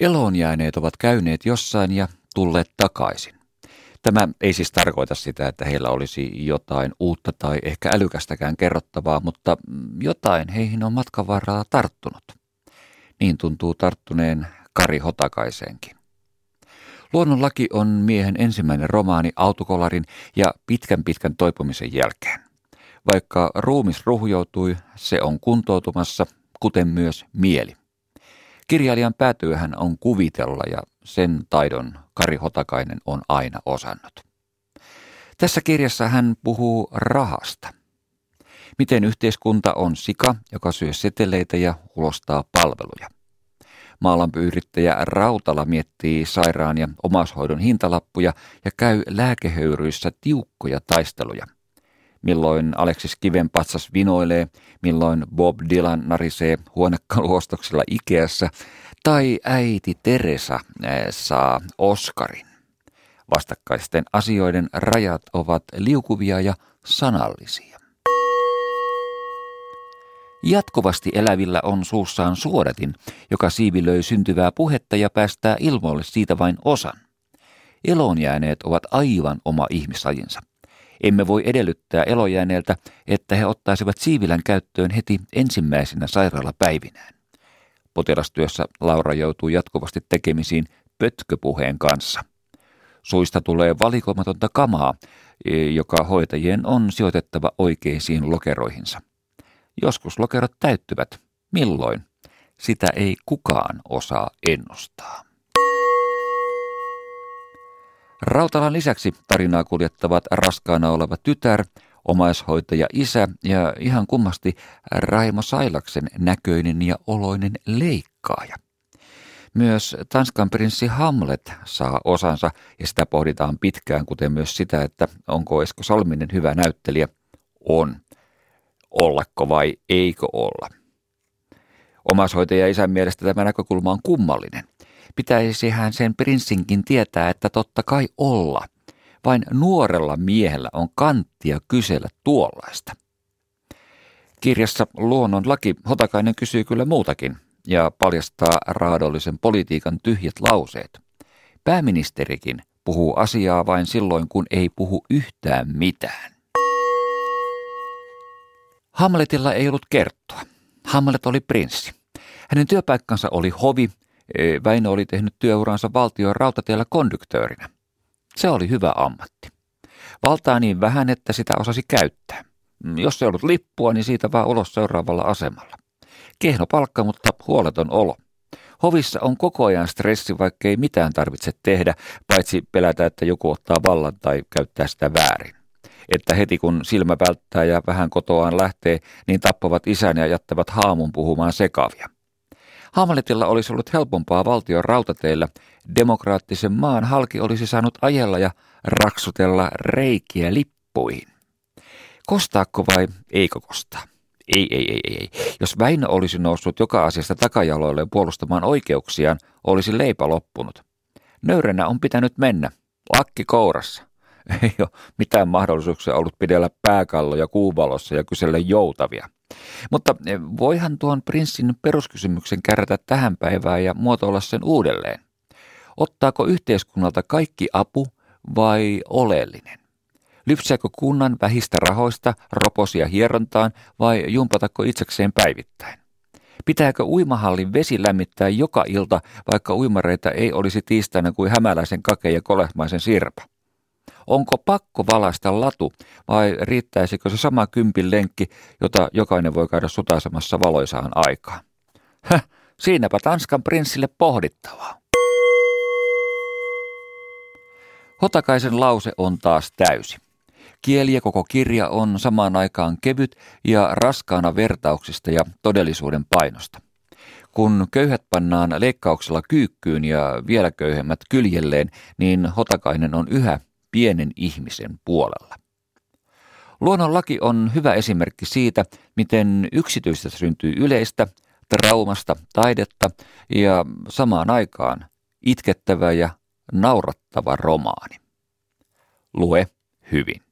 Eloon jääneet ovat käyneet jossain ja tulleet takaisin. Tämä ei siis tarkoita sitä, että heillä olisi jotain uutta tai ehkä älykästäkään kerrottavaa, mutta jotain heihin on matkan varrella tarttunut. Niin tuntuu tarttuneen Kari Hotakaiseenkin. Luonnonlaki on miehen ensimmäinen romaani autokolarin ja pitkän pitkän toipumisen jälkeen. Vaikka ruumis ruhjoutui, se on kuntoutumassa, kuten myös mieli. Kirjailijan päätyöhän on kuvitella ja sen taidon Kari Hotakainen on aina osannut. Tässä kirjassa hän puhuu rahasta. Miten yhteiskunta on sika, joka syö seteleitä ja ulostaa palveluja. Maalanpyyrittäjä Rautala miettii sairaan ja omaishoidon hintalappuja ja käy lääkehöyryissä tiukkoja taisteluja. Milloin Aleksis Kiven patsas vinoilee, milloin Bob Dylan narisee huonekaluostoksilla Ikeassa, tai äiti Teresa saa Oscarin. Vastakkaisten asioiden rajat ovat liukuvia ja sanallisia. Jatkuvasti elävillä on suussaan suodatin, joka siivilöi syntyvää puhetta ja päästää ilmoille siitä vain osan. Eloonjääneet ovat aivan oma ihmisajinsa. Emme voi edellyttää elojääneeltä, että he ottaisivat siivilän käyttöön heti ensimmäisenä sairaalapäivinään. Potilastyössä Laura joutuu jatkuvasti tekemisiin pötköpuheen kanssa. Suista tulee valikoimatonta kamaa, e, joka hoitajien on sijoitettava oikeisiin lokeroihinsa. Joskus lokerot täyttyvät. Milloin? Sitä ei kukaan osaa ennustaa. Rautalan lisäksi tarinaa kuljettavat raskaana oleva tytär, omaishoitaja isä ja ihan kummasti Raimo Sailaksen näköinen ja oloinen leikkaaja. Myös Tanskan prinssi Hamlet saa osansa ja sitä pohditaan pitkään, kuten myös sitä, että onko Esko Salminen hyvä näyttelijä. On ollako vai eikö olla. Omaishoitaja isän mielestä tämä näkökulma on kummallinen. Pitäisihän sen prinssinkin tietää, että totta kai olla. Vain nuorella miehellä on kanttia kysellä tuollaista. Kirjassa Luonnon laki Hotakainen kysyy kyllä muutakin ja paljastaa raadollisen politiikan tyhjät lauseet. Pääministerikin puhuu asiaa vain silloin, kun ei puhu yhtään mitään. Hamletilla ei ollut kertoa. Hamlet oli prinssi. Hänen työpaikkansa oli hovi. Väinö oli tehnyt työuransa valtion rautatiellä konduktöörinä. Se oli hyvä ammatti. Valtaa niin vähän, että sitä osasi käyttää. Jos se ollut lippua, niin siitä vaan ulos seuraavalla asemalla. Kehno palkka, mutta huoleton olo. Hovissa on koko ajan stressi, vaikkei mitään tarvitse tehdä, paitsi pelätä, että joku ottaa vallan tai käyttää sitä väärin että heti kun silmä välttää ja vähän kotoaan lähtee, niin tappavat isän ja jättävät haamun puhumaan sekavia. Hamletilla olisi ollut helpompaa valtion rautateillä. Demokraattisen maan halki olisi saanut ajella ja raksutella reikiä lippuihin. Kostaako vai eikö kostaa? Ei, ei, ei, ei. Jos Väinö olisi noussut joka asiasta takajaloille puolustamaan oikeuksiaan, olisi leipä loppunut. Nöyränä on pitänyt mennä. Lakki kourassa. ei ole mitään mahdollisuuksia ollut pidellä pääkalloja kuuvalossa ja kysellä joutavia. Mutta eh, voihan tuon prinssin peruskysymyksen kärrätä tähän päivään ja muotoilla sen uudelleen. Ottaako yhteiskunnalta kaikki apu vai oleellinen? Lypsääkö kunnan vähistä rahoista roposia hierontaan vai jumpatako itsekseen päivittäin? Pitääkö uimahallin vesi lämmittää joka ilta, vaikka uimareita ei olisi tiistaina kuin hämäläisen kake ja kolehmaisen sirpa? Onko pakko valaista latu vai riittäisikö se sama kympin lenkki, jota jokainen voi käydä sutasemassa valoisaan aikaan? Häh, siinäpä Tanskan prinssille pohdittavaa. Hotakaisen lause on taas täysi. Kieli ja koko kirja on samaan aikaan kevyt ja raskaana vertauksista ja todellisuuden painosta. Kun köyhät pannaan leikkauksella kyykkyyn ja vielä köyhemmät kyljelleen, niin Hotakainen on yhä pienen ihmisen puolella. Luonnonlaki on hyvä esimerkki siitä, miten yksityistä syntyy yleistä, traumasta taidetta ja samaan aikaan itkettävä ja naurattava romaani. Lue hyvin.